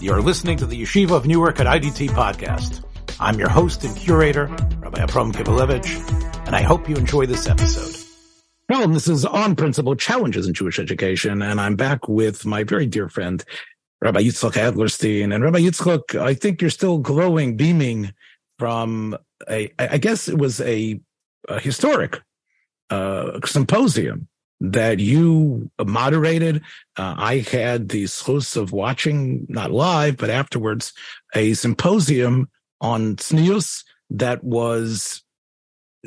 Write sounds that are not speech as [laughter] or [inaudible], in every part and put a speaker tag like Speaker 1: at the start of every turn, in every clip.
Speaker 1: You're listening to the Yeshiva of Newark at IDT podcast. I'm your host and curator, Rabbi Abram Kibalevich, and I hope you enjoy this episode. Well, this is On Principle Challenges in Jewish Education, and I'm back with my very dear friend, Rabbi Yitzchok Adlerstein. And Rabbi Yitzchok, I think you're still glowing, beaming from a, I guess it was a, a historic uh, symposium that you moderated. Uh, I had the source of watching, not live, but afterwards, a symposium on tznius that was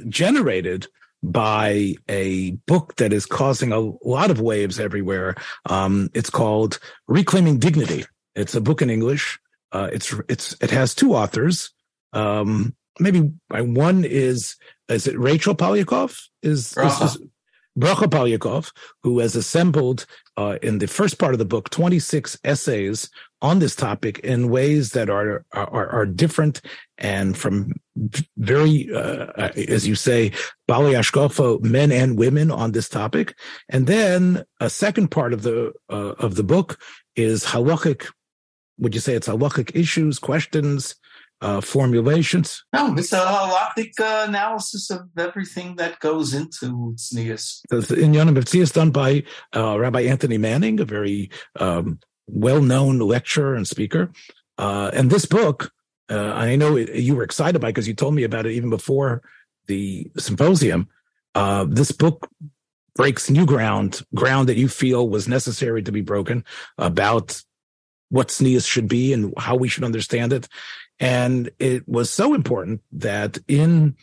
Speaker 1: generated by a book that is causing a lot of waves everywhere. Um, it's called Reclaiming Dignity. It's a book in English. Uh, it's it's it has two authors. Um, maybe one is is it Rachel Poliakoff? Is, is, is Bracha Poliakoff, who has assembled uh, in the first part of the book 26 essays on this topic in ways that are are, are different and from very, uh, as you say, Bali men and women on this topic. And then a second part of the uh, of the book is halachic. Would you say it's halachic issues, questions, uh, formulations?
Speaker 2: No, it's a halachic uh, analysis of everything that goes into tznius.
Speaker 1: In Yonim Tznius done by uh, Rabbi Anthony Manning, a very um, well-known lecturer and speaker. Uh, and this book, uh, I know you were excited by because you told me about it even before the symposium. Uh, this book breaks new ground, ground that you feel was necessary to be broken about what tznius should be and how we should understand it. And it was so important that in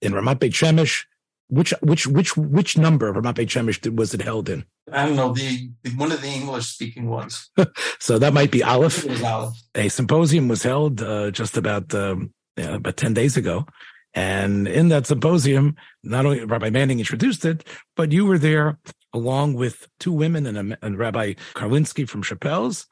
Speaker 1: in Ramat Beit Shemesh, which which which which number of Ramat Beit Shemesh was it held in?
Speaker 2: I don't know the one of the English speaking ones. [laughs]
Speaker 1: so that might be Aleph.
Speaker 2: It was Aleph.
Speaker 1: A symposium was held uh, just about um, yeah, about ten days ago, and in that symposium, not only Rabbi Manning introduced it, but you were there along with two women and, a, and Rabbi Karlinsky from Shapell's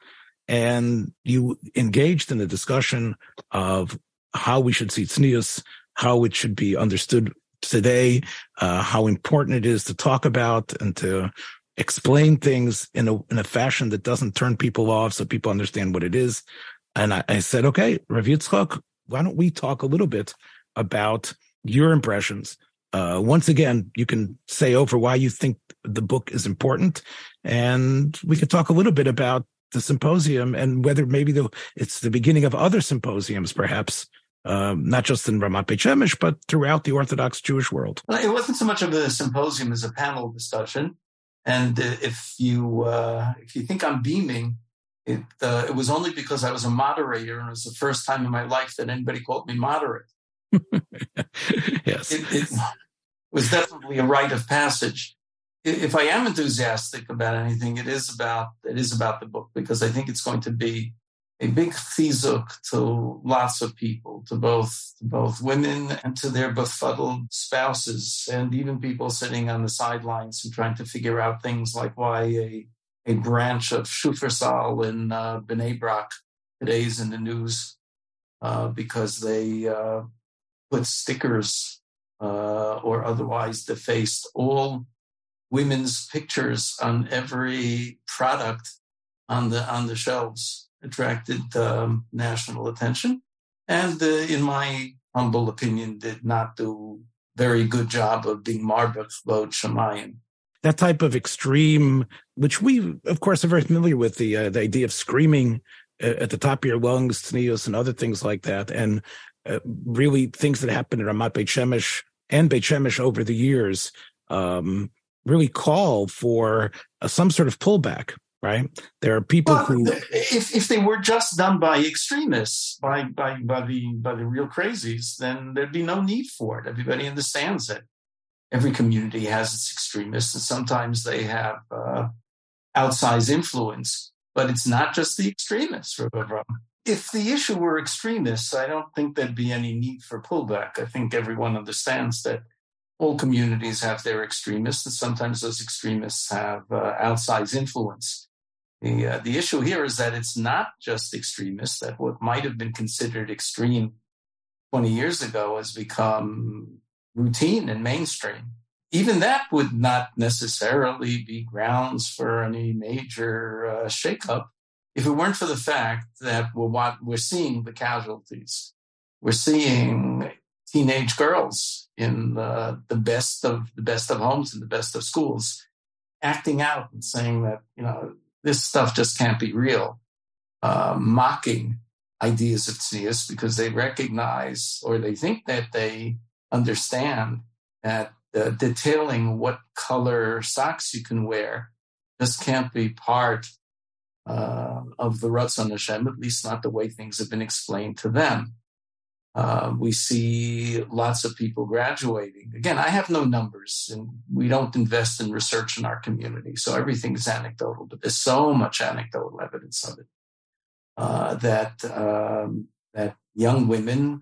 Speaker 1: and you engaged in a discussion of how we should see tznius, how it should be understood today, uh, how important it is to talk about and to explain things in a in a fashion that doesn't turn people off, so people understand what it is. And I, I said, okay, Rav Yitzchak, why don't we talk a little bit about your impressions? Uh, once again, you can say over why you think the book is important, and we could talk a little bit about the symposium and whether maybe the, it's the beginning of other symposiums, perhaps. Um, not just in Ramat Beit Shemesh, but throughout the Orthodox Jewish world.
Speaker 2: Well, it wasn't so much of a symposium as a panel discussion. And if you uh, if you think I'm beaming, it uh, it was only because I was a moderator, and it was the first time in my life that anybody called me moderate. [laughs]
Speaker 1: yes,
Speaker 2: it, it, was definitely a rite of passage if I am enthusiastic about anything, it is about it is about the book because I think it's going to be a big chizuk to lots of people, to both to both women and to their befuddled spouses, and even people sitting on the sidelines and trying to figure out things like why a a branch of Shufersal in uh, Bnei Brak today's in the news uh, because they uh, put stickers uh, or otherwise defaced all women's pictures on every product on the on the shelves attracted um, national attention, and uh, in my humble opinion, did not do very good job of being marbach vod shemayim.
Speaker 1: That type of extreme, which we of course are very familiar with, the uh, the idea of screaming at the top of your lungs, tznius, and other things like that, and uh, really things that happened in Ramat Beit Shemesh and Beit Shemesh over the years. Um, really call for uh, some sort of pullback right? There are people well, who
Speaker 2: if, if they were just done by extremists by by by the by the real crazies then there'd be no need for it. Everybody understands it. Every community has its extremists and sometimes they have uh, outsized influence but it's not just the extremists if the issue were extremists i don't think there'd be any need for pullback. I think everyone understands that all communities have their extremists, and sometimes those extremists have uh, outsized influence. The, uh, the issue here is that it's not just extremists, that what might have been considered extreme 20 years ago has become routine and mainstream. Even that would not necessarily be grounds for any major uh, shakeup. if it weren't for the fact that we're we're seeing the casualties, we're seeing teenage girls in the, the best of the best of homes and the best of schools acting out and saying that you know this stuff just can't be real, uh, mocking ideas of tznius because they recognize or they think that they understand that uh, detailing what color socks you can wear just can't be part uh, of the Ratzon Hashem, at least not the way things have been explained to them. Uh, we see lots of people graduating. Again, I have no numbers and we don't invest in research in our community. So everything is anecdotal, but there's so much anecdotal evidence of it. Uh, that, um, that young women,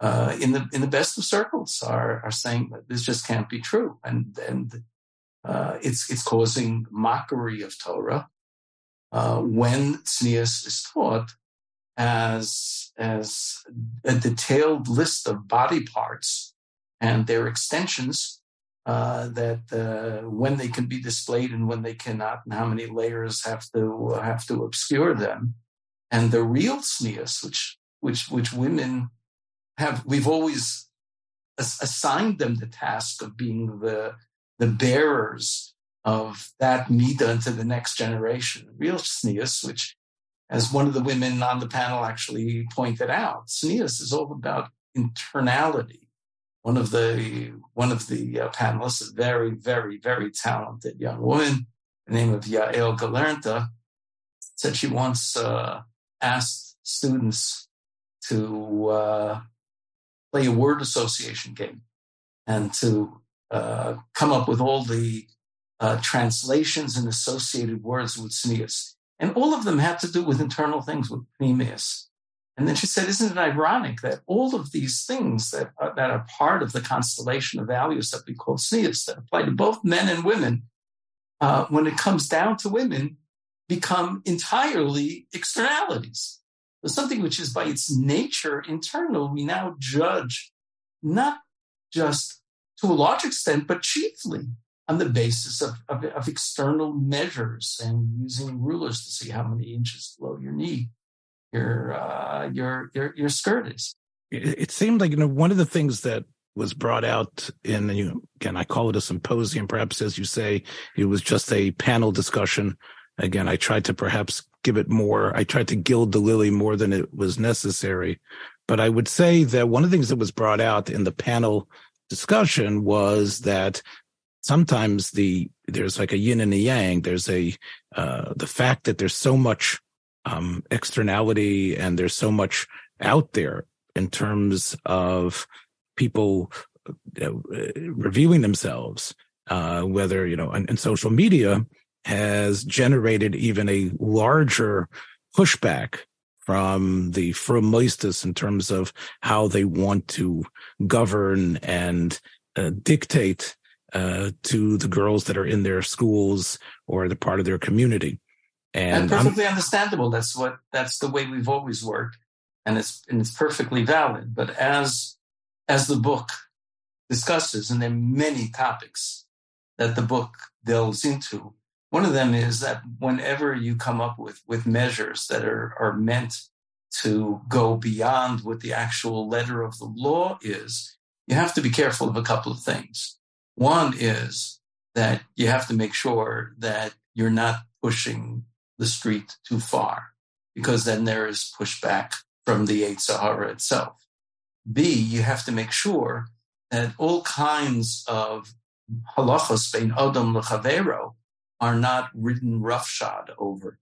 Speaker 2: uh, in the, in the best of circles are, are saying that this just can't be true. And, and, uh, it's, it's causing mockery of Torah. Uh, when tznius is taught, as, as a detailed list of body parts and their extensions uh, that uh, when they can be displayed and when they cannot, and how many layers have to have to obscure them, and the real tznius, which which which women have, we've always assigned them the task of being the the bearers of that midah into the next generation. Real tznius, which as one of the women on the panel actually pointed out, tznius is all about internality. One of the one of the uh, panelists, a very, very, very talented young woman, the name of Yael Galernta, said she once uh, asked students to uh, play a word association game and to uh, come up with all the uh, translations and associated words with tznius. And all of them had to do with internal things, with pnimius. And then she said, Isn't it ironic that all of these things that are, that are part of the constellation of values that we call tznius, that apply to both men and women, uh, when it comes down to women, become entirely externalities. So something which is by its nature internal, we now judge not just to a large extent, but chiefly on the basis of, of, of, external measures and using rulers to see how many inches below your knee your uh, your your your skirt is.
Speaker 1: It, seemed like you know one of the things that was brought out in you know, again I call it a symposium, perhaps as you say, it was just a panel discussion. Again, I tried to perhaps give it more. I tried to gild the lily more than it was necessary. But I would say that one of the things that was brought out in the panel discussion was that sometimes the there's like a yin and a yang. There's a uh, the fact that there's so much um, externality and there's so much out there in terms of people uh, reviewing themselves, uh, whether you know, and, and social media has generated even a larger pushback from the Frommoistus in terms of how they want to govern and uh, dictate uh, to the girls that are in their schools or the part of their community.
Speaker 2: And, and perfectly I'm, understandable. That's what that's the way we've always worked, and it's and it's perfectly valid. But as as the book discusses, and there are many topics that the book delves into. One of them is that whenever you come up with with measures that are are meant to go beyond what the actual letter of the law is, you have to be careful of a couple of things. One is that you have to make sure that you're not pushing the street too far, because then there is pushback from the Yetzer Hara itself. B, you have to make sure that all kinds of halachos bein odom lechavero are not written roughshod over.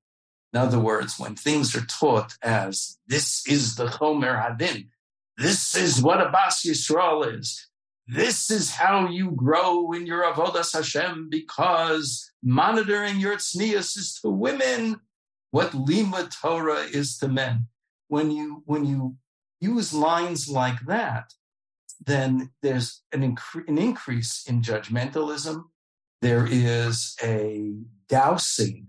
Speaker 2: In other words, when things are taught as this is the Chomer Hadin, this is what a Bas Yisrael is, this is how you grow in your avodas Hashem because monitoring your tznius is to women what lima Torah is to men. When you when you use lines like that, then there's an, incre- an increase in judgmentalism. There is a dousing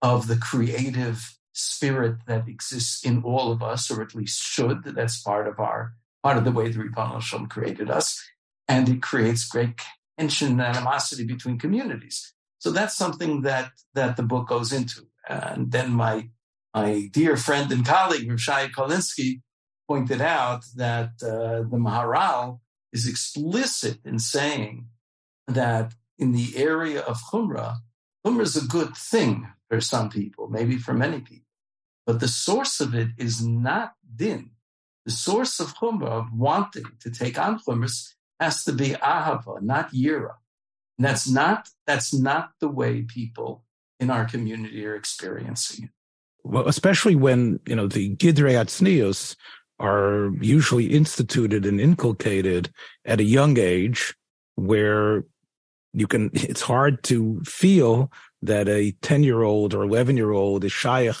Speaker 2: of the creative spirit that exists in all of us, or at least should. That's part of our part of the way the Ribbon Shalom created us and it creates great tension and animosity between communities. So that's something that that the book goes into. And then my my dear friend and colleague, Rav Karlinsky, pointed out that uh, the Maharal is explicit in saying that in the area of Chumrah, Chumrah is a good thing for some people, maybe for many people. But the source of it is not din. The source of Chumrah, of wanting to take on Chumrah, has to be ahava, not yira. And that's not, that's not the way people in our community are experiencing it.
Speaker 1: Well, especially when, you know, the Gidrei Atznius are usually instituted and inculcated at a young age where you can, it's hard to feel that a 10 year old or 11 year old is shaykh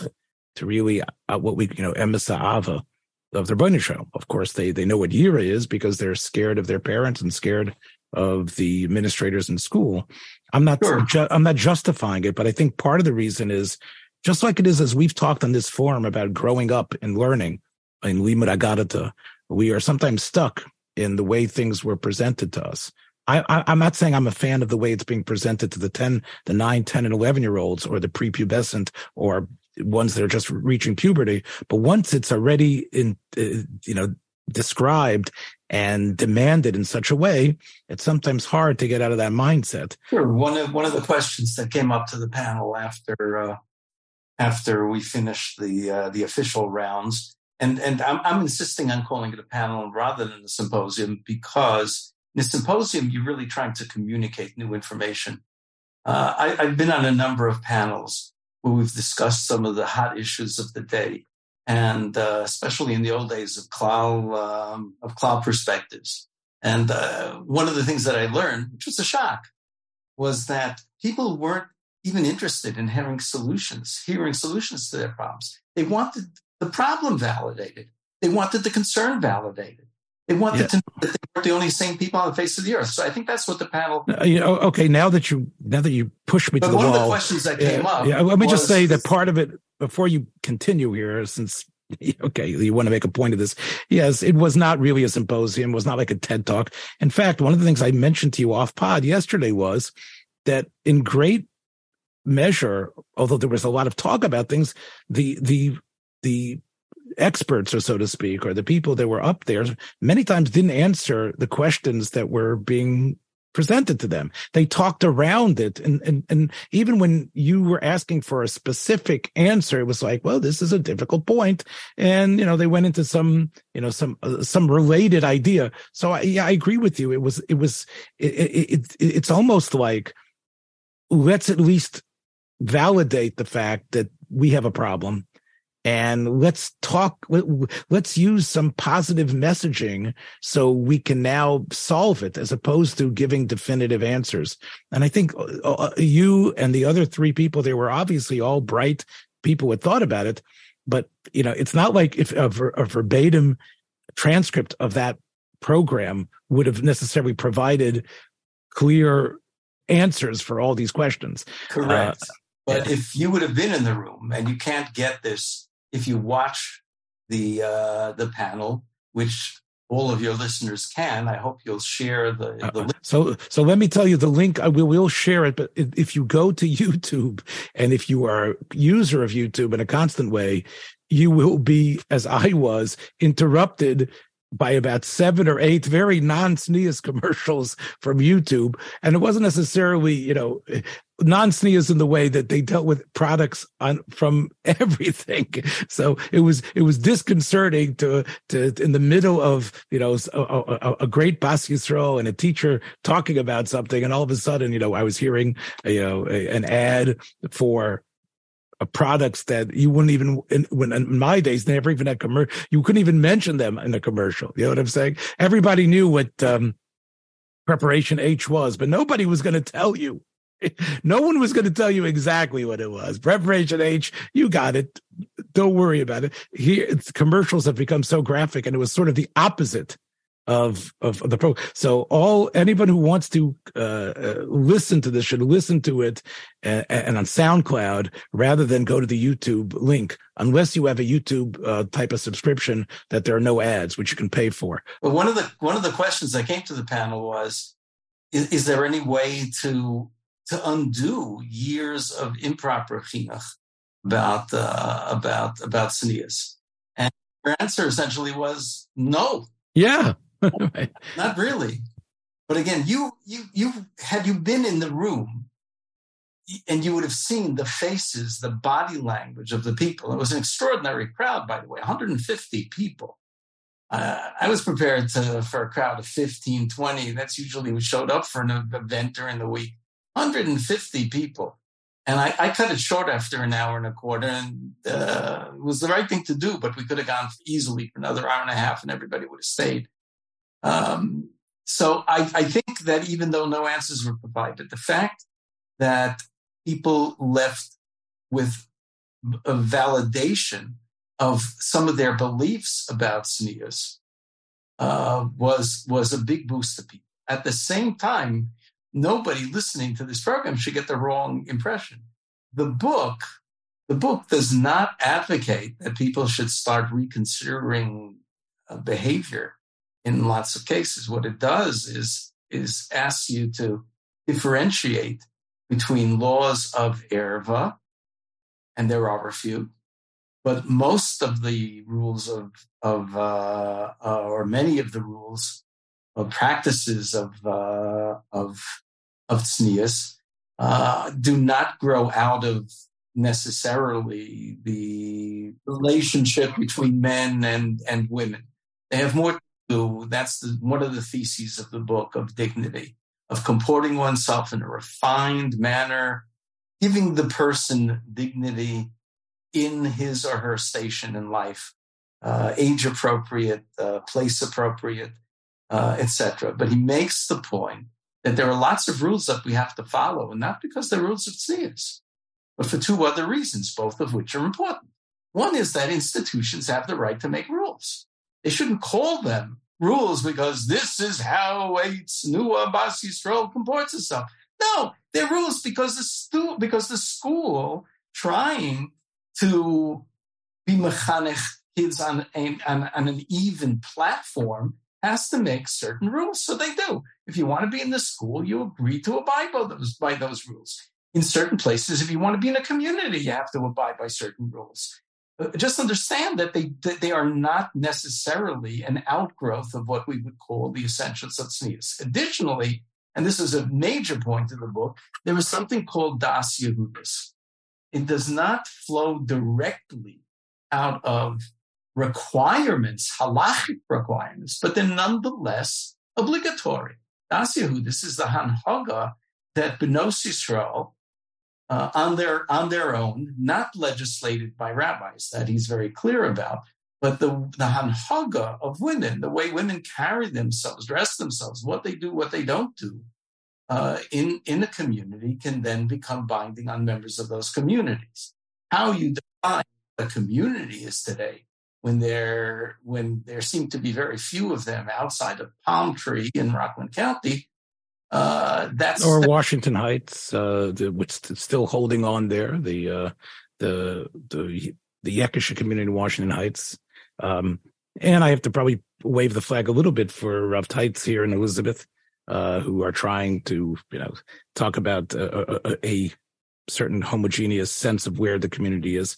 Speaker 1: to really uh, what we, you know, emisa ava of their bunny show. Of course, they, they know what yira is because they're scared of their parents and scared of the administrators in school. I'm not, sure. ju- I'm not justifying it, but I think part of the reason is just like it is as we've talked on this forum about growing up and learning in Limud we are sometimes stuck in the way things were presented to us. I, I, am not saying I'm a fan of the way it's being presented to the 10, the 9, 10, and 11 year olds or the prepubescent or ones that are just reaching puberty. But once it's already in, uh, you know, described and demanded in such a way, it's sometimes hard to get out of that mindset.
Speaker 2: Sure. One of one of the questions that came up to the panel after uh, after we finished the uh, the official rounds, and and I'm, I'm insisting on calling it a panel rather than a symposium because in a symposium you're really trying to communicate new information. Uh, I, I've been on a number of panels where we've discussed some of the hot issues of the day, and uh, especially in the old days of Klal um, of Klal Perspectives. And uh, one of the things that I learned, which was a shock, was that people weren't even interested in hearing solutions, hearing solutions to their problems. They wanted the problem validated. They wanted the concern validated. They wanted yeah. to know that they weren't the only sane people on the face of the earth. So I think that's what the panel.
Speaker 1: Uh, you know, okay, now that you now that you push me but to the
Speaker 2: one
Speaker 1: wall,
Speaker 2: of the questions that came up.
Speaker 1: Yeah, let me was, just say that part of it before you continue here, since [laughs] okay, you want to make a point of this. Yes, it was not really a symposium. It was not like a TED talk. In fact, one of the things I mentioned to you off pod yesterday was that in great measure, although there was a lot of talk about things, the the the experts or so to speak or the people that were up there many times didn't answer the questions that were being presented to them. They talked around it and and and even when you were asking for a specific answer it was like well this is a difficult point and you know they went into some you know some uh, some related idea. So I, yeah i agree with you. It was it was it, it, it it's almost like let's at least validate the fact that we have a problem and let's talk let's use some positive messaging so we can now solve it as opposed to giving definitive answers. And i think uh, uh, you and the other three people they were obviously all bright people who had thought about it. But you know it's not like if a, a verbatim transcript of that program would have necessarily provided clear answers for all these questions.
Speaker 2: Correct. Uh, but yeah. if you would have been in the room and you can't get this, if you watch the uh, the panel, which all of your listeners can, I hope you'll share the, the
Speaker 1: uh, link. So, so let me tell you the link. I will will share it. But if you go to YouTube and if you are a user of YouTube in a constant way, you will be, as I was, interrupted by about seven or eight very non-tznius commercials from YouTube. And it wasn't necessarily, you know, non-tznius in the way that they dealt with products on from [laughs] everything. So it was, it was disconcerting to, to, in the middle of, you know, a, a, a great Bas Yisrael and a teacher talking about something. And all of a sudden, you know, I was hearing, you know, a, an ad for products that you wouldn't even in, when in my days never even had commercial you couldn't even mention them in a commercial. You know what i'm saying? Everybody knew what um, preparation h was but nobody was going to tell you. [laughs] No one was going to tell you exactly what it was. Preparation h you got it. Don't worry about it. Here commercials have become so graphic and it was sort of the opposite of of the pro. So all anyone who wants to uh, uh, listen to this should listen to it and, and, on SoundCloud rather than go to the YouTube link, unless you have a YouTube uh, type of subscription that there are no ads, which you can pay for.
Speaker 2: Well, one of the one of the questions that came to the panel was, is, is there any way to to undo years of improper chinuch about uh, about about tznius? And her answer essentially was no.
Speaker 1: Yeah, [laughs]
Speaker 2: not really. But again, you you you had you been in the room, and you would have seen the faces, the body language of the people. It was an extraordinary crowd, by the way, 150 people. Uh, I was prepared to, for a crowd of 15, 20. That's usually what showed up for an event during the week. 150 people. And I, I, cut it short after an hour and a quarter, and uh, it was the right thing to do. But we could have gone easily for another hour and a half, and everybody would have stayed. Um, so I, I, think that even though no answers were provided, the fact that people left with a validation of some of their beliefs about tznius uh, was was a big boost to people. At the same time, nobody listening to this program should get the wrong impression. The book, the book does not advocate that people should start reconsidering uh, behavior in lots of cases. What it does is is asks you to differentiate between laws of erva, and there are a few, but most of the rules of of uh, uh, or many of the rules of practices of uh, of of tznius uh, do not grow out of necessarily the relationship between men and and women. They have more to That's the, one of the theses of the book of dignity, of comporting oneself in a refined manner, giving the person dignity in his or her station in life, uh, age appropriate, uh, place appropriate, uh, etc. But he makes the point that there are lots of rules that we have to follow, and not because they're rules of tznius, but for two other reasons, both of which are important. One is that institutions have the right to make rules. They shouldn't call them rules because this is how a tznuah bas Yisrael comports itself. No, they're rules because the stu- because the school trying to be mechanech kids on, on, on an even platform has to make certain rules. So they do. If you want to be in the school, you agree to abide by those, by those rules. In certain places, if you want to be in a community, you have to abide by certain rules. Just understand that they, that they are not necessarily an outgrowth of what we would call the essentials of tznius. Additionally, and this is a major point in the book, there is something called das Yehudis. It does not flow directly out of requirements, halachic requirements, but they're nonetheless obligatory. Das this is the hanhaga that Benos Yisrael, uh, on their on their own, not legislated by rabbis, that he's very clear about, but the the hanhaga of women, the way women carry themselves, dress themselves, what they do, what they don't do, uh, in in a community, can then become binding on members of those communities. How you define a community is today when there when there seem to be very few of them outside of Palm Tree in Rockland County. Uh, that's
Speaker 1: or Washington Heights, uh, the, which is still holding on there. The uh, the the the Yekisha community in Washington Heights, um, and I have to probably wave the flag a little bit for Rav Teitz here in Elizabeth, uh, who are trying to you know talk about a, a, a certain homogeneous sense of where the community is.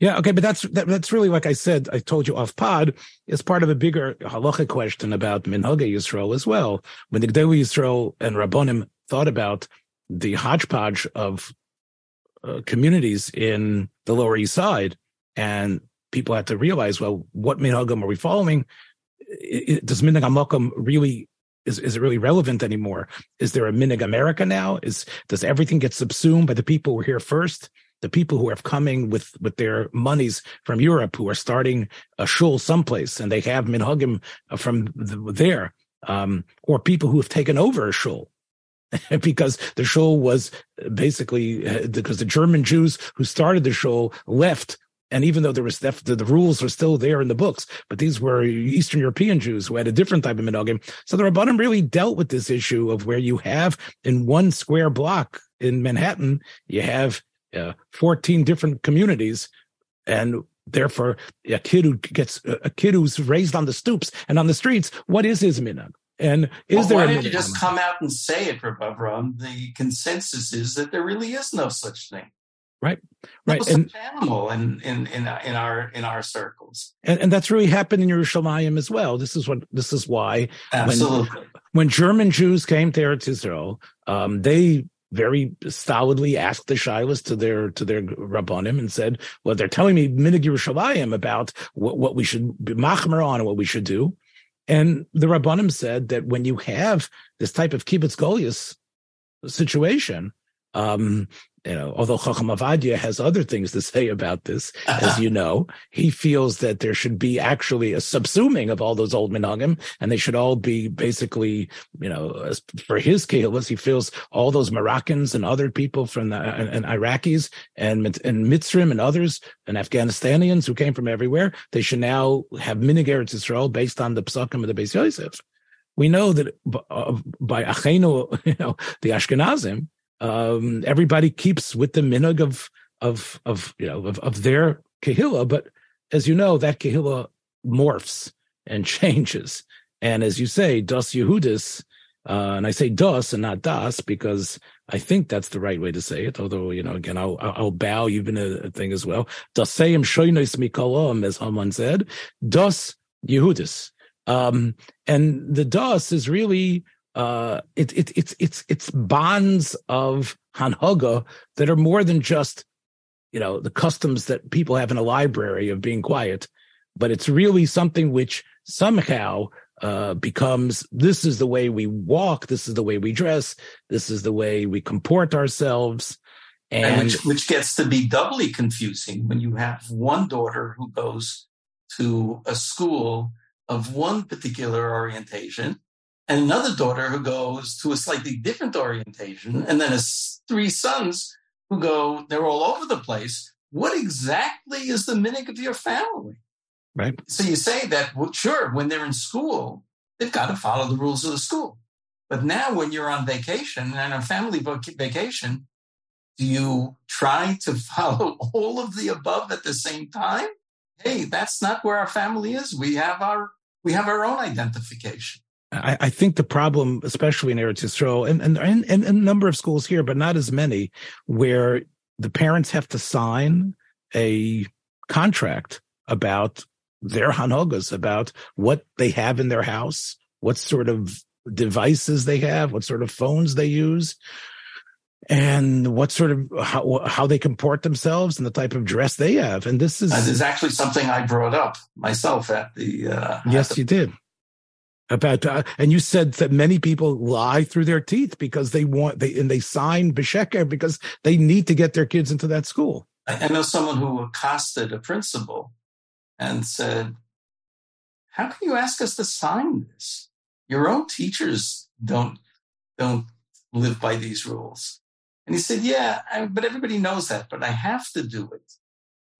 Speaker 1: Yeah, okay, but that's that, that's really like I said. I told you off pod is part of a bigger halacha question about minhagei Yisrael as well. When the Gdei Yisrael and Rabbonim thought about the hodgepodge of uh, communities in the Lower East Side, and people had to realize, well, what minhagim are we following? It, it, does minhag amakom really is, is it really relevant anymore? Is there a minhag America now? Is does everything get subsumed by the people who were here first? The people who are coming with with their monies from Europe who are starting a shul someplace and they have minhagim from the, there, um, or people who have taken over a shul. [laughs] because the shul was basically uh, because the German Jews who started the shul left and even though there was the, the, rules were still there in the books, but these were Eastern European Jews who had a different type of minhagim. So the Rabbanim really dealt with this issue of where you have in one square block in Manhattan, you have uh, 14 different communities and therefore a kid who gets a kid who's raised on the stoops and on the streets what is his minhag? And is
Speaker 2: well,
Speaker 1: there
Speaker 2: why did you just come out and say it Avram? the consensus is that there really is no such thing.
Speaker 1: Right, right,
Speaker 2: no and animal in in in in our in our circles,
Speaker 1: and, and that's really happened in Yerushalayim as well. This is what this is why
Speaker 2: absolutely.
Speaker 1: when, when German Jews came to Eretz Israel, um, they very stolidly asked the shilas to their to their rabbanim and said, "Well, they're telling me minig Yerushalayim about what, what we should be machmer on and what we should do." And the rabbanim said that when you have this type of kibbutz galuyos situation, um, you know, although Chacham Ovadia has other things to say about this, as you know, he feels that there should be actually a subsuming of all those old minhagim, and they should all be basically, you know, for his kehilas, he feels all those Moroccans and other people from the and, and Iraqis and and Mitzrim and others and Afghanistanians who came from everywhere, they should now have minig Eretz Yisrael based on the psakim of the Beis Yosef. We know that uh, by Achenu, [laughs] you know, the Ashkenazim, um, everybody keeps with the minhag of of of you know of, of their kahila, but as you know, that kahila morphs and [laughs] changes. And as you say, Das Yehudis, uh, and I say Das and not Das because I think that's the right way to say it. Although, you know, again, I'll, I'll bow even a, a thing as well. Daseim shoynois mikalam, as Haman said. Das Yehudis. Um, and the Das is really uh, it, it, it's it's it's bonds of hanhaga that are more than just you know the customs that people have in a library of being quiet, but it's really something which somehow uh, becomes this is the way we walk, this is the way we dress, this is the way we comport ourselves.
Speaker 2: And, and which, which gets to be doubly confusing when you have one daughter who goes to a school of one particular orientation and another daughter who goes to a slightly different orientation, and then his three sons who go, they're all over the place. What exactly is the minhag of your family?
Speaker 1: Right.
Speaker 2: So you say that, well, sure, when they're in school, they've got to follow the rules of the school. But now when you're on vacation and a family vacation, do you try to [laughs] follow all of the above at the same time? Hey, that's not where our family is. We have our we have our own identification.
Speaker 1: I, I, think the problem, especially in Eretz Yisrael, and, and, and, and a number of schools here, but not as many, where the parents have to sign a contract about their hanogas, about what they have in their house, what sort of devices they have, what sort of phones they use, and what sort of how, how they comport themselves and the type of dress they have. And this is,
Speaker 2: uh, this is actually something I brought up myself at the. Uh,
Speaker 1: yes,
Speaker 2: at the,
Speaker 1: you did about uh, and you said that many people lie through their teeth because they want they and they sign besheker because they need to get their kids into that school.
Speaker 2: I know someone who accosted a principal and said, "How can you ask us to sign this? Your own teachers don't don't live by these rules." And he said, "Yeah, I, but everybody knows that, but I have to do it."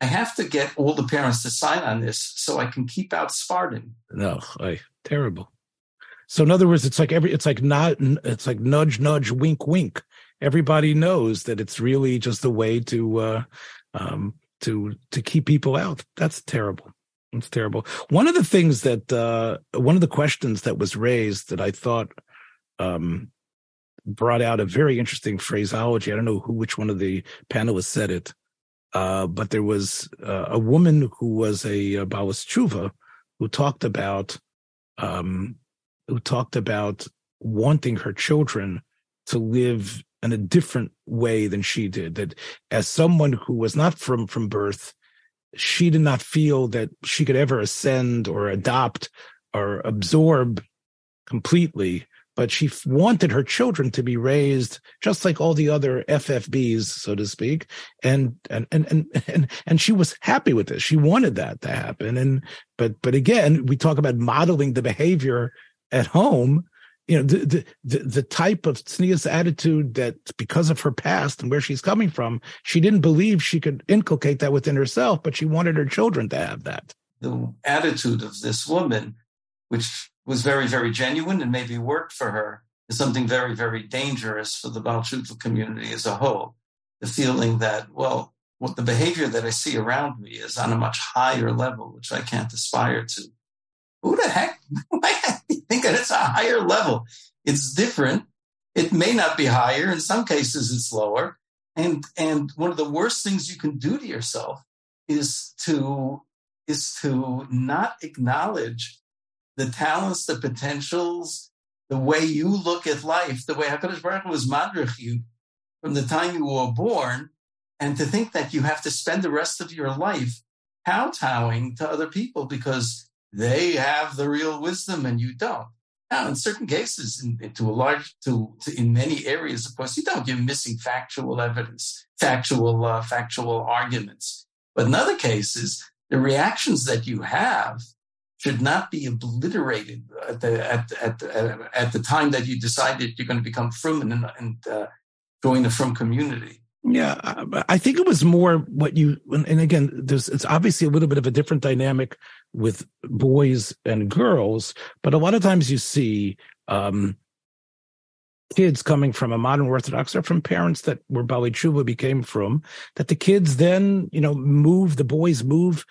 Speaker 2: I have to get all the parents to sign on this so I can keep out Spartan.
Speaker 1: No, I terrible. So in other words, it's like every it's like not it's like nudge nudge wink wink. Everybody knows that it's really just a way to uh um to to keep people out. That's terrible. It's terrible. One of the things that uh one of the questions that was raised that I thought um brought out a very interesting phraseology. I don't know who which one of the panelists said it. Uh, but there was uh, a woman who was a, a Balas Tshuva who talked about um, who talked about wanting her children to live in a different way than she did. That as someone who was not from from birth, she did not feel that she could ever ascend or adopt or absorb completely but she wanted her children to be raised just like all the other FFBs, so to speak. And, and, and, and, and, and she was happy with this. She wanted that to happen. And, but, but again, we talk about modeling the behavior at home. You know, the, the, the type of tznius attitude that because of her past and where she's coming from, she didn't believe she could inculcate that within herself, but she wanted her children to have that.
Speaker 2: The attitude of this woman, which was very, very genuine and maybe worked for her is something very, very dangerous for the Baal community as a whole. The feeling that, well, what the behavior that I see around me is on a much higher level, which I can't aspire to. Who the heck? [laughs] It's a higher level? It's different. It may not be higher. In some cases, it's lower. And and one of the worst things you can do to yourself is to is to not acknowledge the talents, the potentials, the way you look at life, the way Hakadosh Baruch Hu was madrich you from the time you were born, and to think that you have to spend the rest of your life kowtowing to other people because they have the real wisdom and you don't. Now, in certain cases, in, to a large, to, to, in many areas, of course, you don't. You're missing factual evidence, factual, uh, factual arguments. But in other cases, the reactions that you have should not be obliterated at the at at, at the time that you decided you're going to become frum and, and uh, join the frum community.
Speaker 1: Yeah, I think it was more what you, and again, there's, it's obviously a little bit of a different dynamic with boys and girls, but a lot of times you see, um, kids coming from a modern Orthodox or from parents that were Bali Tshuva became from, that the kids then, you know, move, the boys move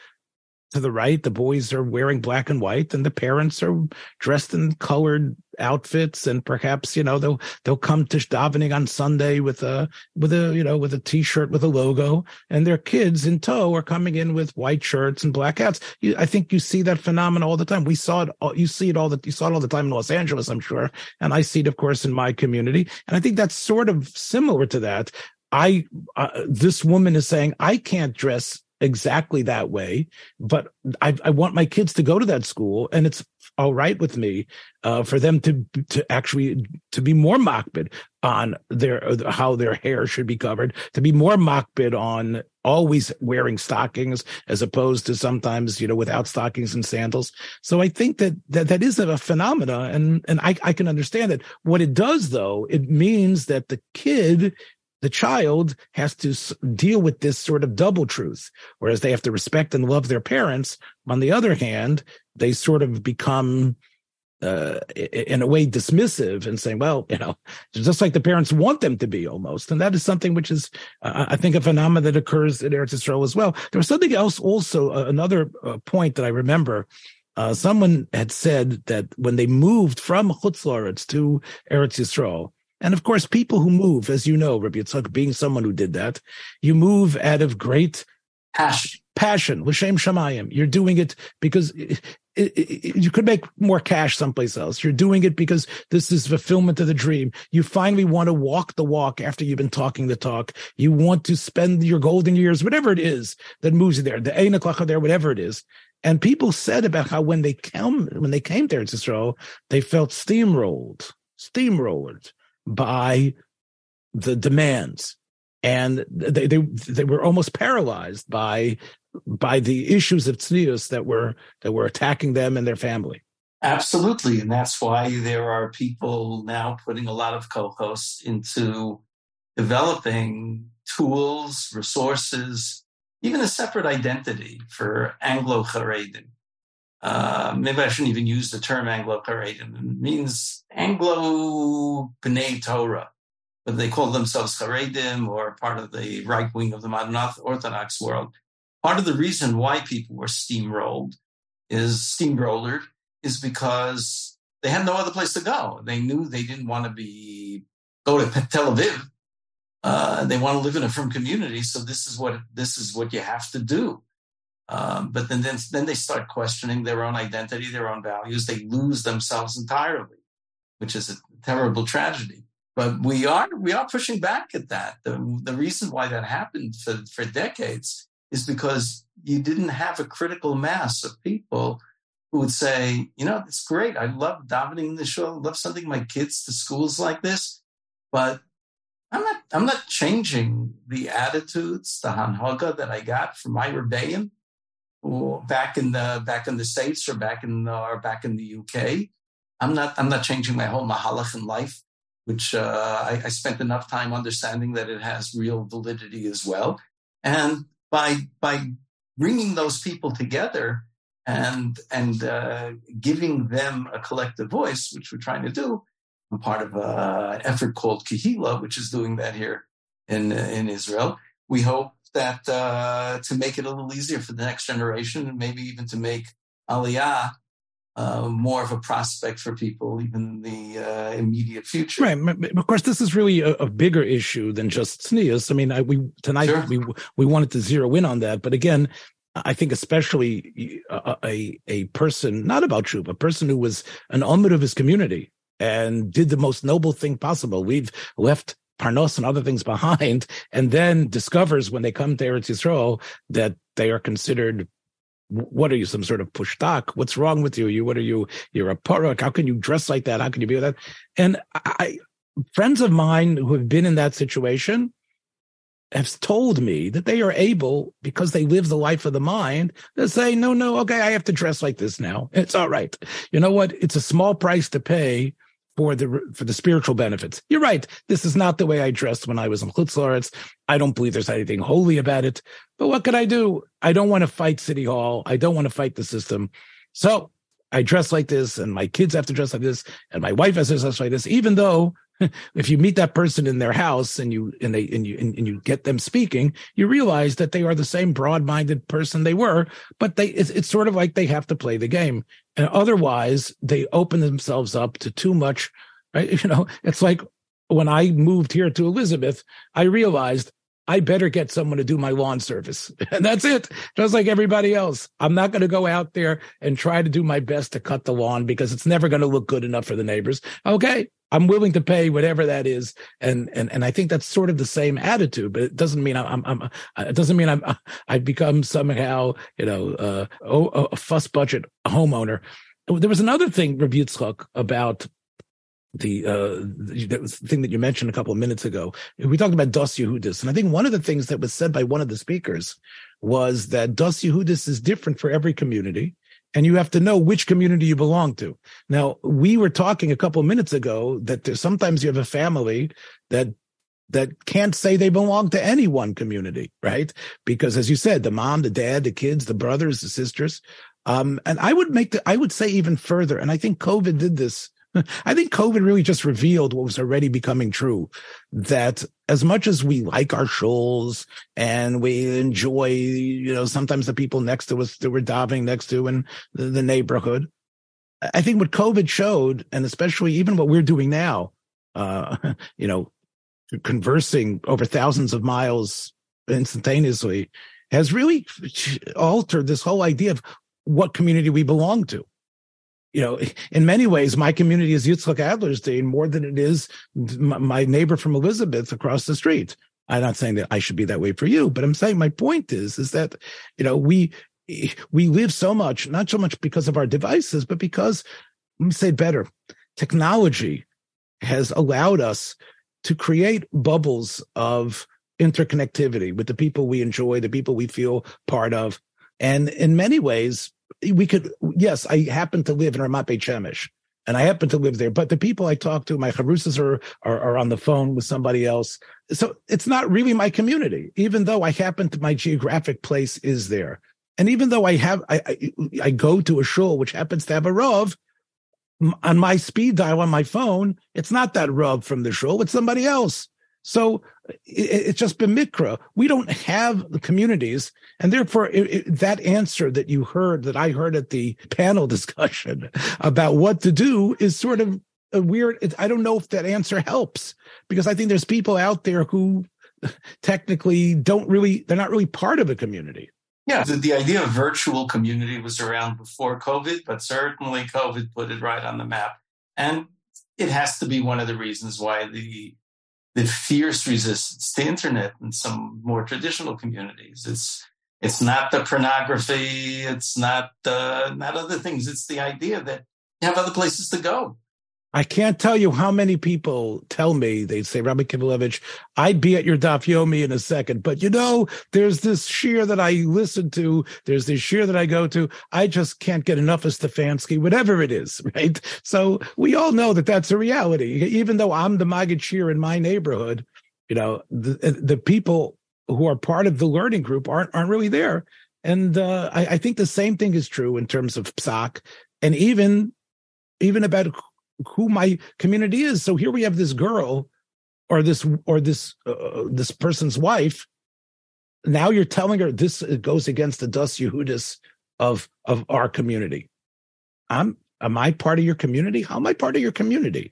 Speaker 1: to the right, the boys are wearing black and white, and the parents are dressed in colored outfits, and perhaps you know they'll they'll come to davening on Sunday with a with a you know with a t-shirt with a logo, and their kids in tow are coming in with white shirts and black hats. You, I think you see that phenomenon all the time. We saw it, all, you see it all that you saw it all the time in Los Angeles, I'm sure, and I see it, of course, in my community, and I think that's sort of similar to that. I uh, this woman is saying I can't dress exactly that way, but I, I, want my kids to go to that school, and it's all right with me uh, for them to to actually to be more makpid on their how their hair should be covered, to be more makpid on always wearing stockings as opposed to sometimes you know without stockings and sandals. So I think that that that is a phenomena, and and I I can understand it. What it does though, it means that the kid the child has to deal with this sort of double truth, whereas they have to respect and love their parents. On the other hand, they sort of become, uh, in a way, dismissive and saying, well, you know, just like the parents want them to be almost. And that is something which is, uh, I think, a phenomenon that occurs in Eretz Yisrael as well. There was something else also, uh, another uh, point that I remember. Uh, someone had said that when they moved from Chutz La'aretz to Eretz Yisrael, and of course, people who move, as you know, Rabbi Yitzchak, being someone who did that, you move out of great
Speaker 2: passion.
Speaker 1: Passion, l'shem shamayim. You're doing it because it, it, it, you could make more cash someplace else. You're doing it because this is fulfillment of the dream. You finally want to walk the walk after you've been talking the talk. You want to spend your golden years, whatever it is that moves you there, the Ein there, whatever it is. And people said about how when they came when they came there to Israel, they felt steamrolled, steamrolled by the demands and they, they they were almost paralyzed by by the issues of tznius that were that were attacking them and their family.
Speaker 2: Absolutely, and that's why there are people now putting a lot of kokos into developing tools, resources, even a separate identity for Anglo Haredim. Uh, maybe I shouldn't even use the term Anglo-Haredim. It means Anglo B'nai Torah, but they call themselves Haredim or part of the right wing of the modern Orthodox world. Part of the reason why people were steamrolled is steamrollered is because they had no other place to go. They knew they didn't want to be go to Tel Aviv. Uh, they want to live in a frum community, so this is what this is what you have to do. Um, but then, then, then they start questioning their own identity, their own values. They lose themselves entirely, which is a terrible tragedy. But we are we are pushing back at that. The, the reason why that happened for, for decades is because you didn't have a critical mass of people who would say, you know, it's great. I love davening the show. I love sending my kids to schools like this, but I'm not I'm not changing the attitudes, the hanhaga that I got from my rebellion back in the back in the states or back in the, or back in the UK. I'm not I'm not changing my whole mahalach in life, which uh, I, I, spent enough time understanding that it has real validity as well. And by by bringing those people together and and uh, giving them a collective voice, which we're trying to do, I'm part of an effort called Kehila, which is doing that here in in Israel. We hope that uh, to make it a little easier for the next generation and maybe even to make Aliyah uh, more of a prospect for people, even in the uh, immediate future.
Speaker 1: Right. Of course, this is really a, a bigger issue than just tznius. I mean, I, we tonight sure. we we wanted to zero in on that, but again, I think especially a, a, a person, not about you, a person who was an omid of his community and did the most noble thing possible. We've left Parnos and other things behind, and then discovers when they come to Eretz Yisrael that they are considered what are you, some sort of pushtak? What's wrong with you? You, what are you? You're a paruk. How can you dress like that? How can you be that? And I, friends of mine who have been in that situation have told me that they are able, because they live the life of the mind, to say, no, no, okay, I have to dress like this now. It's all right. You know what? It's a small price to pay for the for the spiritual benefits. You're right. This is not the way I dressed when I was in Chutz I don't believe there's anything holy about it. But what could I do? I don't want to fight City Hall. I don't want to fight the system. So I dress like this, and my kids have to dress like this, and my wife has to dress like this, even though [laughs] if you meet that person in their house and you and they and you and, and, you get them speaking, you realize that they are the same broad-minded person they were, but they it's, it's sort of like they have to play the game, and otherwise they open themselves up to too much. Right? [laughs] You know, it's like when I moved here to Elizabeth, I realized I better get someone to do my lawn service. [laughs] And that's it. Just like everybody else. I'm not going to go out there and try to do my best to cut the lawn because it's never going to look good enough for the neighbors. Okay. I'm willing to pay whatever that is. And, and, and I think that's sort of the same attitude, but it doesn't mean I'm, I'm, I'm it doesn't mean I'm, I've become somehow, you know, uh, a fuss budget homeowner. There was another thing, Rabbi Yitzchok, about the uh the thing that you mentioned a couple of minutes ago. We talked about Das Yehudis, and I think one of the things that was said by one of the speakers was that Das Yehudis is different for every community, and you have to know which community you belong to. Now, we were talking a couple of minutes ago that sometimes you have a family that that can't say they belong to any one community, right? Because as you said, the mom, the dad, the kids, the brothers, the sisters. Um, and I would make the, I would say even further, and I think COVID did this [laughs] I think COVID really just revealed what was already becoming true that as much as we like our shuls and we enjoy, you know, sometimes the people next to us that we're davening next to in the, the neighborhood, I think what COVID showed, and especially even what we're doing now, uh, [laughs] you know, conversing over thousands of miles instantaneously has really altered this whole idea of what community we belong to you know, in many ways, my community is Yitzchok Adlerstein more than it is my neighbor from Elizabeth across the street. I'm not saying that I should be that way for you, but I'm saying my point is, is that, you know, we, we live so much, not so much because of our devices, but because, let me say better, technology has allowed us to create bubbles of interconnectivity with the people we enjoy, the people we feel part of. And in many ways, we could, yes, I happen to live in Ramat Beit Shemesh and I happen to live there, but the people I talk to, my chavrusas are, are, are on the phone with somebody else. So it's not really my community, even though I happen to, my geographic place is there. And even though I have, I, I, I go to a shul, which happens to have a Rav, on my speed dial on my phone, it's not that Rav from the shul, it's somebody else. So it, it's just bimikra. We don't have the communities, and therefore it, it, that answer that you heard, that I heard at the panel [laughs] discussion about what to do, is sort of a weird. I don't know if that answer helps because I think there's people out there who [laughs] technically don't really, they're not really part of a community.
Speaker 2: Yeah, the, the idea of virtual community was around before COVID, but certainly COVID put it right on the map. And it has to be one of the reasons why the the fierce resistance to internet in some more traditional communities. It's it's not the pornography, it's not uh, not other things. It's the idea that you have other places to go.
Speaker 1: I can't tell you how many people tell me, they say, Rabbi Kivelevitz, I'd be at your daf yomi in a second, but you know, there's this shiur that I listen to, there's this shiur that I go to. I just can't get enough of Stefanski, whatever it is, [laughs] right? So we all know that that's a reality. Even though I'm the Maggid shiur in my neighborhood, you know, the, the people who are part of the learning group aren't, aren't really there. And uh, I, I think the same thing is true in terms of psak and even even about who my community is. So here we have this girl or this or this uh, this person's wife. Now you're telling her this goes against the Das Yehudis of of our community. I'm Am I part of your community? How am I part of your community?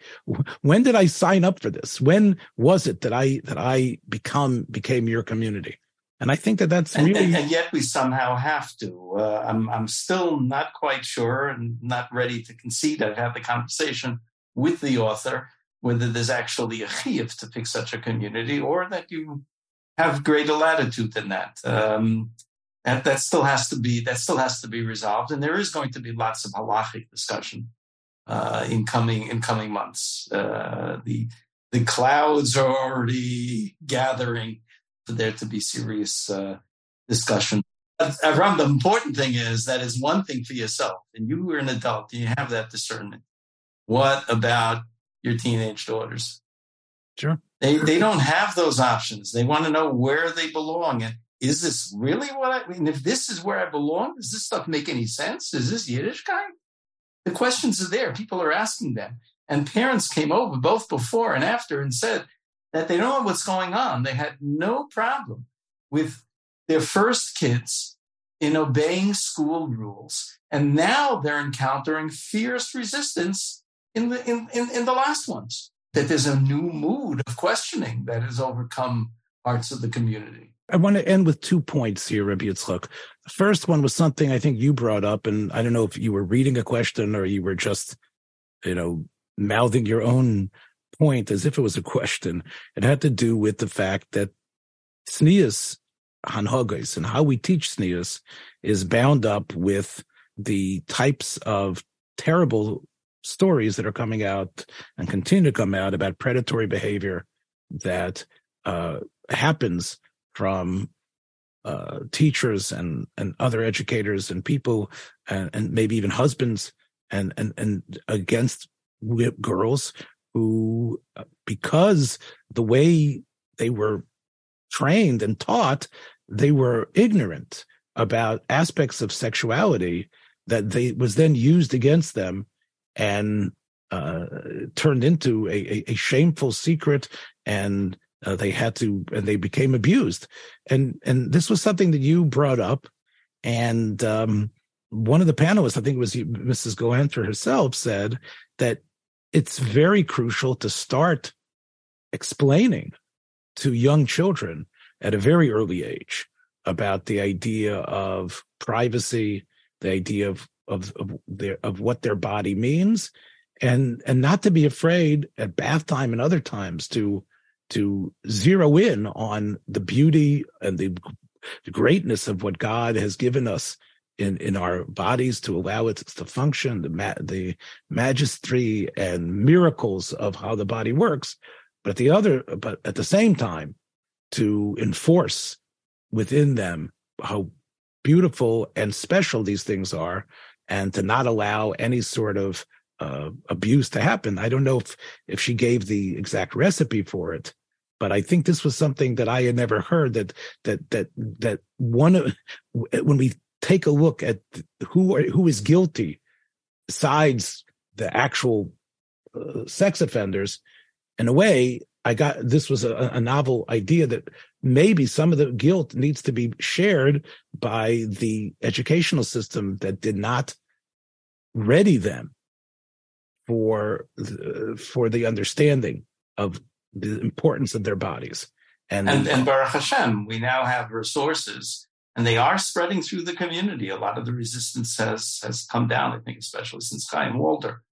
Speaker 1: When did I sign up for this? When was it that I that I become became your community? And I think that that's
Speaker 2: and,
Speaker 1: really
Speaker 2: and, and, yet we somehow have to. Uh, I'm I'm still not quite sure and not ready to concede. I've had the conversation with the author whether there's actually a chiyuv to pick such a community or that you have greater latitude than that. Um, that, that still has to be that still has to be resolved, and there is going to be lots of halachic discussion uh, in coming in coming months. Uh, the the clouds are already gathering for there to be serious uh, discussion. Aram, the important thing is that is one thing for yourself, and you are an adult, and you have that discernment. What about your teenage daughters?
Speaker 1: Sure.
Speaker 2: They they don't have those options. They want to know where they belong and is this really what I mean? If this is where I belong, does this stuff make any sense? Is this Yiddishkeit? The questions are there. People are asking them. And parents came over both before and after and said that they don't know what's going on. They had no problem with their first kids in obeying school rules. And now they're encountering fierce resistance in the in, in, in the last ones. That there's a new mood of questioning that has overcome parts of the community.
Speaker 1: I want to end with two points here, Rabbi Yitzchok. The first one was something I think you brought up, and I don't know if you were reading a question or you were just, you know, mouthing your own point as if it was a question. It had to do with the fact that tznius hanhagos and how we teach tznius is bound up with the types of terrible stories that are coming out and continue to come out about predatory behavior that uh, happens from uh, teachers and and other educators and people and, and maybe even husbands and and and against girls who uh, because the way they were trained and taught they were ignorant about aspects of sexuality that they was then used against them and uh, turned into a, a, shameful secret and uh, they had to and they became abused. And and this was something that you brought up. And um, one of the panelists i think it was mrs gohanter herself said that it's very crucial to start explaining to young children at a very early age about the idea of privacy the idea of of of their of what their body means and and not to be afraid at bath time and other times to to zero in on the beauty and the, the greatness of what God has given us in in our bodies to allow it to function the ma- the majesty and miracles of how the body works but at the other but at the same time to enforce within them how beautiful and special these things are and to not allow any sort of uh, abuse to happen. I don't know if if she gave the exact recipe for it, but I think this was something that I had never heard. That that that that one of when we take a look at who are, who is guilty, besides the actual uh, sex offenders, in a way, I got this was a, a, novel idea that maybe some of the guilt needs to be shared by the educational system that did not ready them for the, for the understanding of the importance of their bodies.
Speaker 2: And, and, and Baruch Hashem, we now have resources and they are spreading through the community. A lot of the resistance has, has come down, I think, especially since Chaim Walder.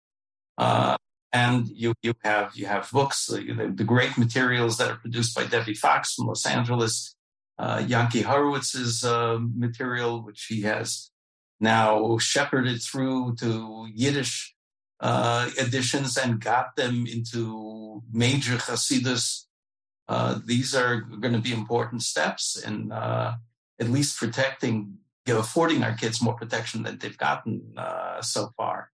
Speaker 2: Uh, and you, you have, you have books, the, the, great materials that are produced by Debbie Fox from Los Angeles, uh, Yanki Horowitz's uh, material, which he has now shepherded through to Yiddish uh, editions and got them into major Hasidus. Uh, these are going to be important steps in uh, at least protecting, you know, affording our kids more protection than they've gotten uh, so far.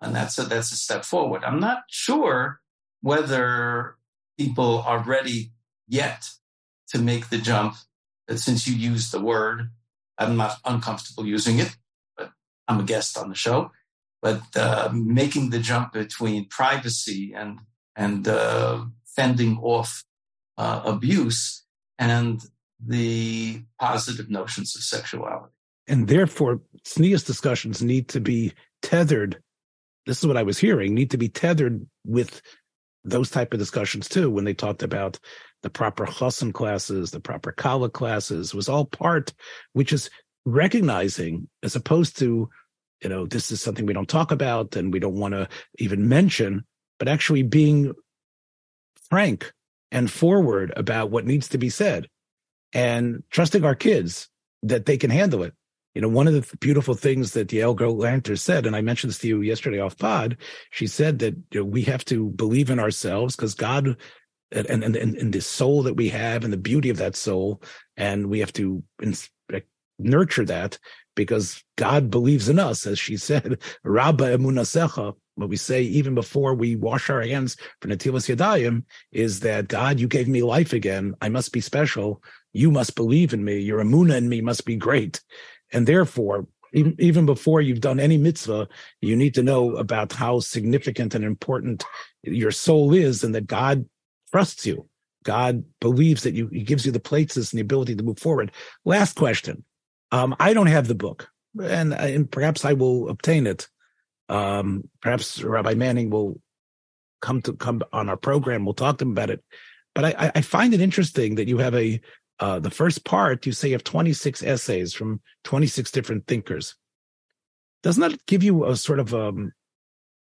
Speaker 2: And that's a, that's a step forward. I'm not sure whether people are ready yet to make the jump. That since you used the word, I'm not uncomfortable using it but I'm a guest on the show, but uh, making the jump between privacy and and uh, fending off uh, abuse and the positive notions of sexuality.
Speaker 1: And therefore, tznius discussions need to be tethered this is what I was hearing, need to be tethered with those type of discussions too. When they talked about the proper chassan classes, the proper kala classes, was all part, which is recognizing as opposed to, you know, this is something we don't talk about and we don't want to even mention, but actually being frank and forward about what needs to be said and trusting our kids that they can handle it. You know, one of the beautiful things that Yael Lanter said, and I mentioned this to you yesterday off pod, she said that you know, we have to believe in ourselves because God and, and, and, and the soul that we have and the beauty of that soul. And we have to nurture that because God believes in us, as she said, [laughs] Rabba emunasecha. What we say even before we wash our hands for Natilas Yadayim is that God, you gave me life again. I must be special. You must believe in me. Your emuna in me must be great. And therefore, even before you've done any mitzvah, you need to know about how significant and important your soul is and that God trusts you. God believes that you, he gives you the places and the ability to move forward. Last question. Um, I don't have the book and, and perhaps I will obtain it. Um, perhaps Rabbi Manning will come to come on our program. We'll talk to him about it. But I, I find it interesting that you have a uh, the first part, you say you have 26 essays from 26 different thinkers. Doesn't that give you a sort of, um,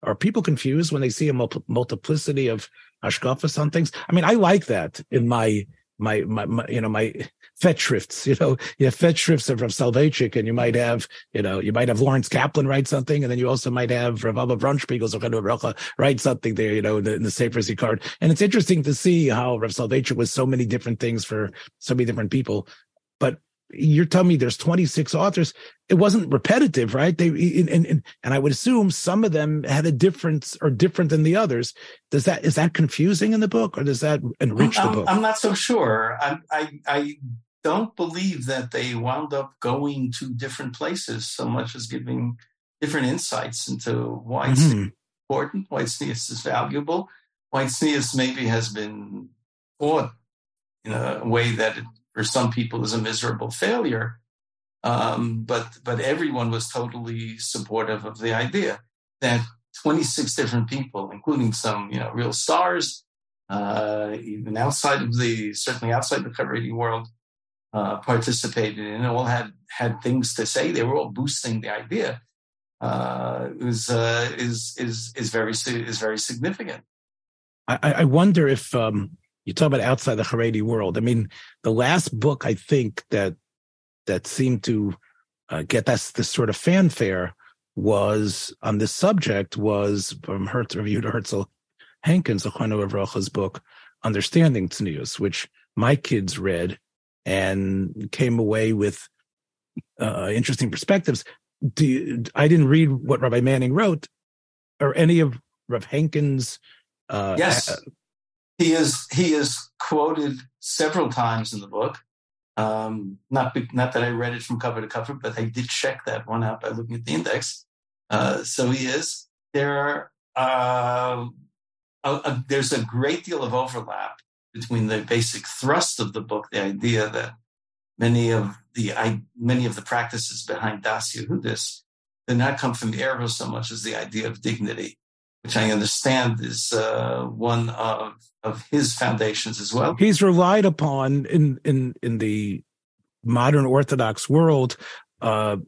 Speaker 1: are people confused when they see a multiplicity of hashkafas on things? I mean, I like that in my, my, my, my you know, my, Festschrifts, you know, you have Festschrifts of Rav Soloveitchik, and you might have, you know, you might have Lawrence Kaplan write something, and then you also might have Rav Abba Brunspiegel write something there, you know, in the, in the Sefer card. And it's interesting to see how Rav Soloveitchik was so many different things for so many different people. But you're telling me there's 26 authors. It wasn't repetitive, right? They and, and and I would assume some of them had a difference or different than the others. Does that is that confusing in the book, or does that enrich
Speaker 2: I'm,
Speaker 1: the book?
Speaker 2: I'm not so sure. I, I I don't believe that they wound up going to different places so much as giving different insights into why it's mm-hmm. important, why tznius is valuable, why tznius maybe has been taught in a way that it for some people is a miserable failure. Um, but but everyone was totally supportive of the idea that 26 different people, including some you know real stars, uh, even outside of the certainly outside the Haredi world, uh, participated and all had had things to say. They were all boosting the idea. Uh, is uh, is is is very is very significant.
Speaker 1: I, I wonder if um, you talk about outside the Haredi world. I mean, the last book I think that that seemed to uh, get that this sort of fanfare was on this subject was from Hertz reviewed Herzl Henkin's, Zechano Avracha's book, Understanding Tznius, which my kids read and came away with uh, interesting perspectives. You, I didn't read what Rabbi Manning wrote or any of Rav Henkin's.
Speaker 2: Uh, yes, he is he is quoted several times in the book. Um, not not that I read it from cover to cover, but I did check that one out by looking at the index. Uh, so he is there. Are, Uh, a, a, there's a great deal of overlap between the basic thrust of the book, the idea that many of the I, many of the practices behind Das Yehudis did not come from the Erva so much as the idea of dignity which I understand is uh, one of of his foundations as well.
Speaker 1: He's relied upon in in in the modern Orthodox world. Uh,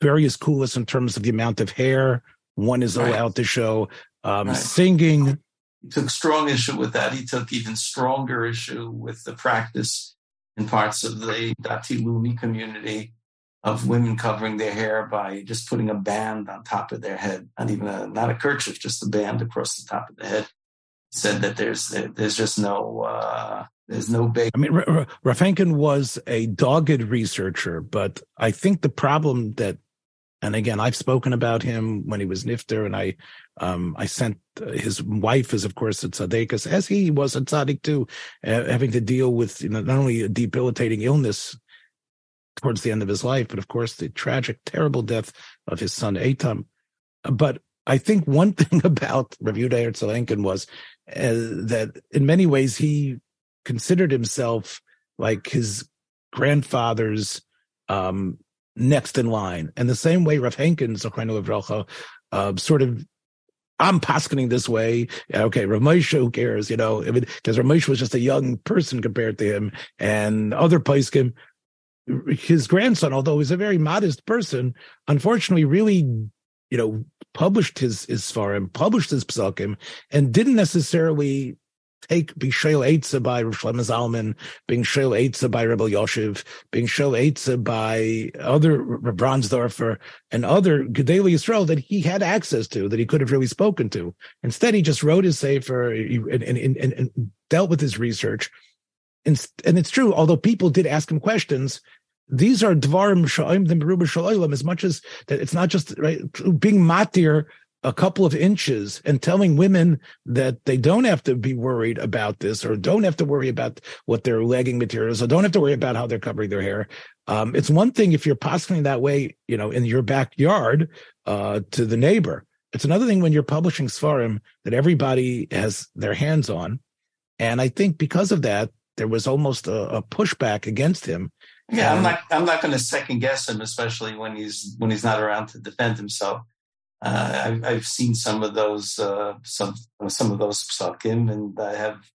Speaker 1: various coolest in terms of the amount of hair one is right. allowed to show. Um, right. Singing.
Speaker 2: He took strong issue with that. He took even stronger issue with the practice in parts of the Dati Leumi community of women covering their hair by just putting a band on top of their head, not even a not a kerchief, just a band across the top of the head. Said that there's there's just no uh, there's no big.
Speaker 1: I mean, Rav Henkin was a dogged researcher, but I think the problem that, and again, I've spoken about him when he was Nifter, and I um, I sent uh, his wife is of course a tzaddikus, as he was a tzaddik too, uh, having to deal with you know not only a debilitating illness towards the end of his life, but of course the tragic, terrible death of his son Eitam. But I think one [laughs] thing about Rav Yehuda Herzl was uh, that in many ways he considered himself like his grandfather's um, next in line. And the same way Rav Henkin's, uh, sort of I'm poskening this way. Okay, Ramesh, who cares? You know, because Ramesh was just a young person compared to him, and other Paiskim, his grandson, although he's a very modest person, unfortunately, really, you know, published his his svarim, published his psakim, and didn't necessarily take being Shel Eitzah by Rav Shlomo Zalman, being Shel Eitzah by Rebbe Yoshev, being Shel by other Brandsdorfer and other Gedolei Yisrael that he had access to, that he could have really spoken to. Instead, he just wrote his sefer and, and, and, and dealt with his research. And, and it's true, although people did ask him questions, these are dvarim sha'im the meruba as much as that it's not just right being matir a couple of inches and telling women that they don't have to be worried about this or don't have to worry about what their legging materials or don't have to worry about how they're covering their hair. Um, it's one thing if you're posting that way, you know, in your backyard uh, to the neighbor. It's another thing when you're publishing Svarim that everybody has their hands on. And I think because of that, there was almost a, a pushback against him.
Speaker 2: Yeah, I'm not. I'm not going to second guess him, especially when he's when he's not around to defend himself. Uh, I've, I've, seen some of those uh, some some of those psakim, and I have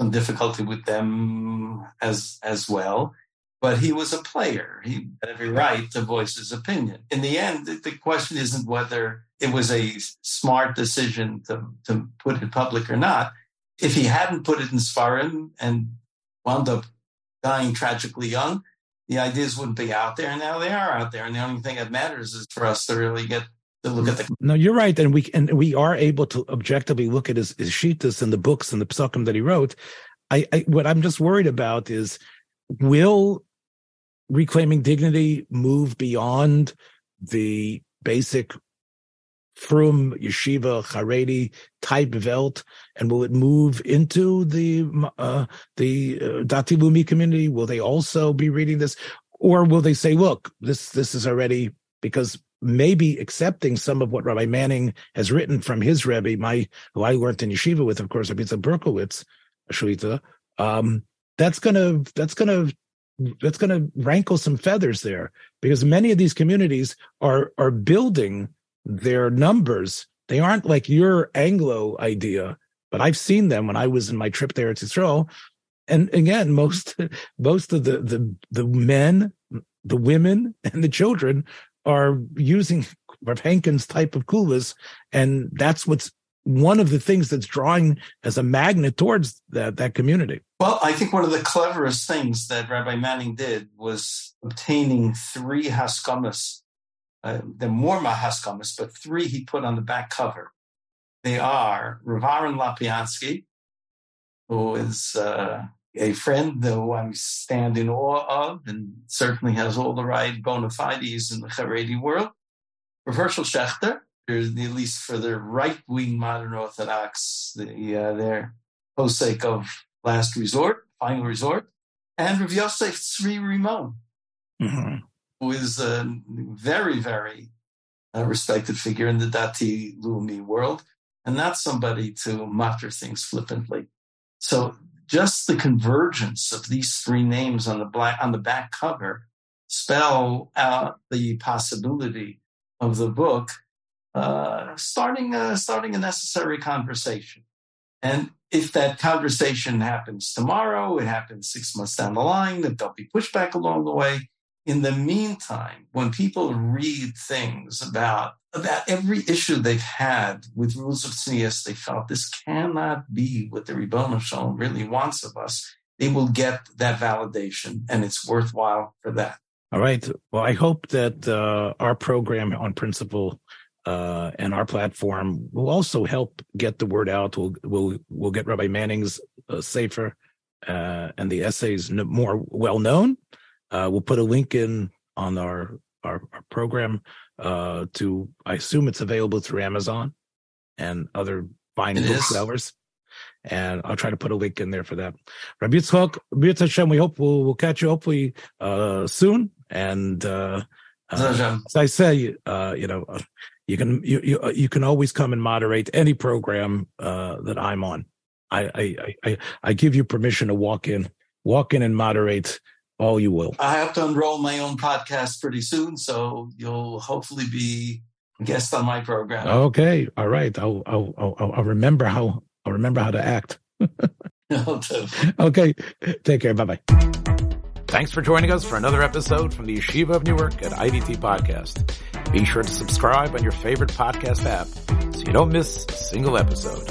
Speaker 2: some difficulty with them as as well. But he was a player; he had every right to voice his opinion. In the end, the question isn't whether it was a smart decision to to put it public or not. If he hadn't put it in Sfarim and wound up dying tragically young, the ideas wouldn't be out there. And now they are out there. And the only thing that matters is for us to really get to look at the.
Speaker 1: No, you're right, and we and we are able to objectively look at his, his shitas and the books and the psukim that he wrote. I, I what I'm just worried about is will reclaiming dignity move beyond the basic from yeshiva Haredi type velt, and will it move into the uh, the uh, Dati Leumi community? Will they also be reading this, or will they say, "Look, this this is already because maybe accepting some of what Rabbi Manning has written from his Rebbe, my who I learned in yeshiva with, of course, Rabbi Berkowitz, Shlita. Um, that's gonna that's gonna that's gonna rankle some feathers there because many of these communities are are building their numbers. They aren't like your Anglo idea, but I've seen them when I was in my trip there to Israel. And again, most [laughs] most of the the the men, the women, and the children are using [laughs] Rav Henkin's type of kulas, and that's what's one of the things that's drawing as a magnet towards that that community.
Speaker 2: Well, I think one of the cleverest things that Rabbi Manning did was obtaining three haskamas. Uh, the more haskamas, but three he put on the back cover. They are Rav Aaron Lapiansky, who is uh, a friend who I stand in awe of and certainly has all the right bona fides in the Haredi world. Rav Hershel Schachter, at least for the right wing modern Orthodox, the, uh, their posek of last resort, final resort, and Rav Yosef Tzvi Rimon, mm-hmm. Who is a very, very uh, respected figure in the Dati Leumi world, and not somebody to mutter things flippantly. So just the convergence of these three names on the black on the back cover spell out the possibility of the book uh, starting uh, starting a necessary conversation. And if that conversation happens tomorrow, it happens six months down the line, if there'll be pushback along the way. In the meantime, when people read things about about every issue they've had with rules of tznius, they felt this cannot be what the Ribbon Shalom really wants of us. They will get that validation, and it's worthwhile for that.
Speaker 1: All right. Well, I hope that uh, our program on principle uh, and our platform will also help get the word out. We'll we'll we'll get Rabbi Manning's uh, sefer uh, and the essays more well known. Uh, we'll put a link in on our our, our program uh, to I assume it's available through Amazon and other fine booksellers. And I'll try to put a link in there for that. Rabbi Yitzchok, Rabbi Hashem, we hope we'll, we'll catch you hopefully uh, soon. And uh, uh, as I say, uh, you know, you can you, you uh, you can always come and moderate any program uh, that I'm on. I, I I I give you permission to walk in, walk in and moderate all you will.
Speaker 2: I have to unroll my own podcast pretty soon, so you'll hopefully be guest on my program.
Speaker 1: Okay, all right. I'll I'll I'll, I'll remember how I'll remember how to act. [laughs] okay, take care. Bye bye. Thanks for joining us for another episode from the Yeshiva of Newark at IDT Podcast. Be sure to subscribe on your favorite podcast app so you don't miss a single episode.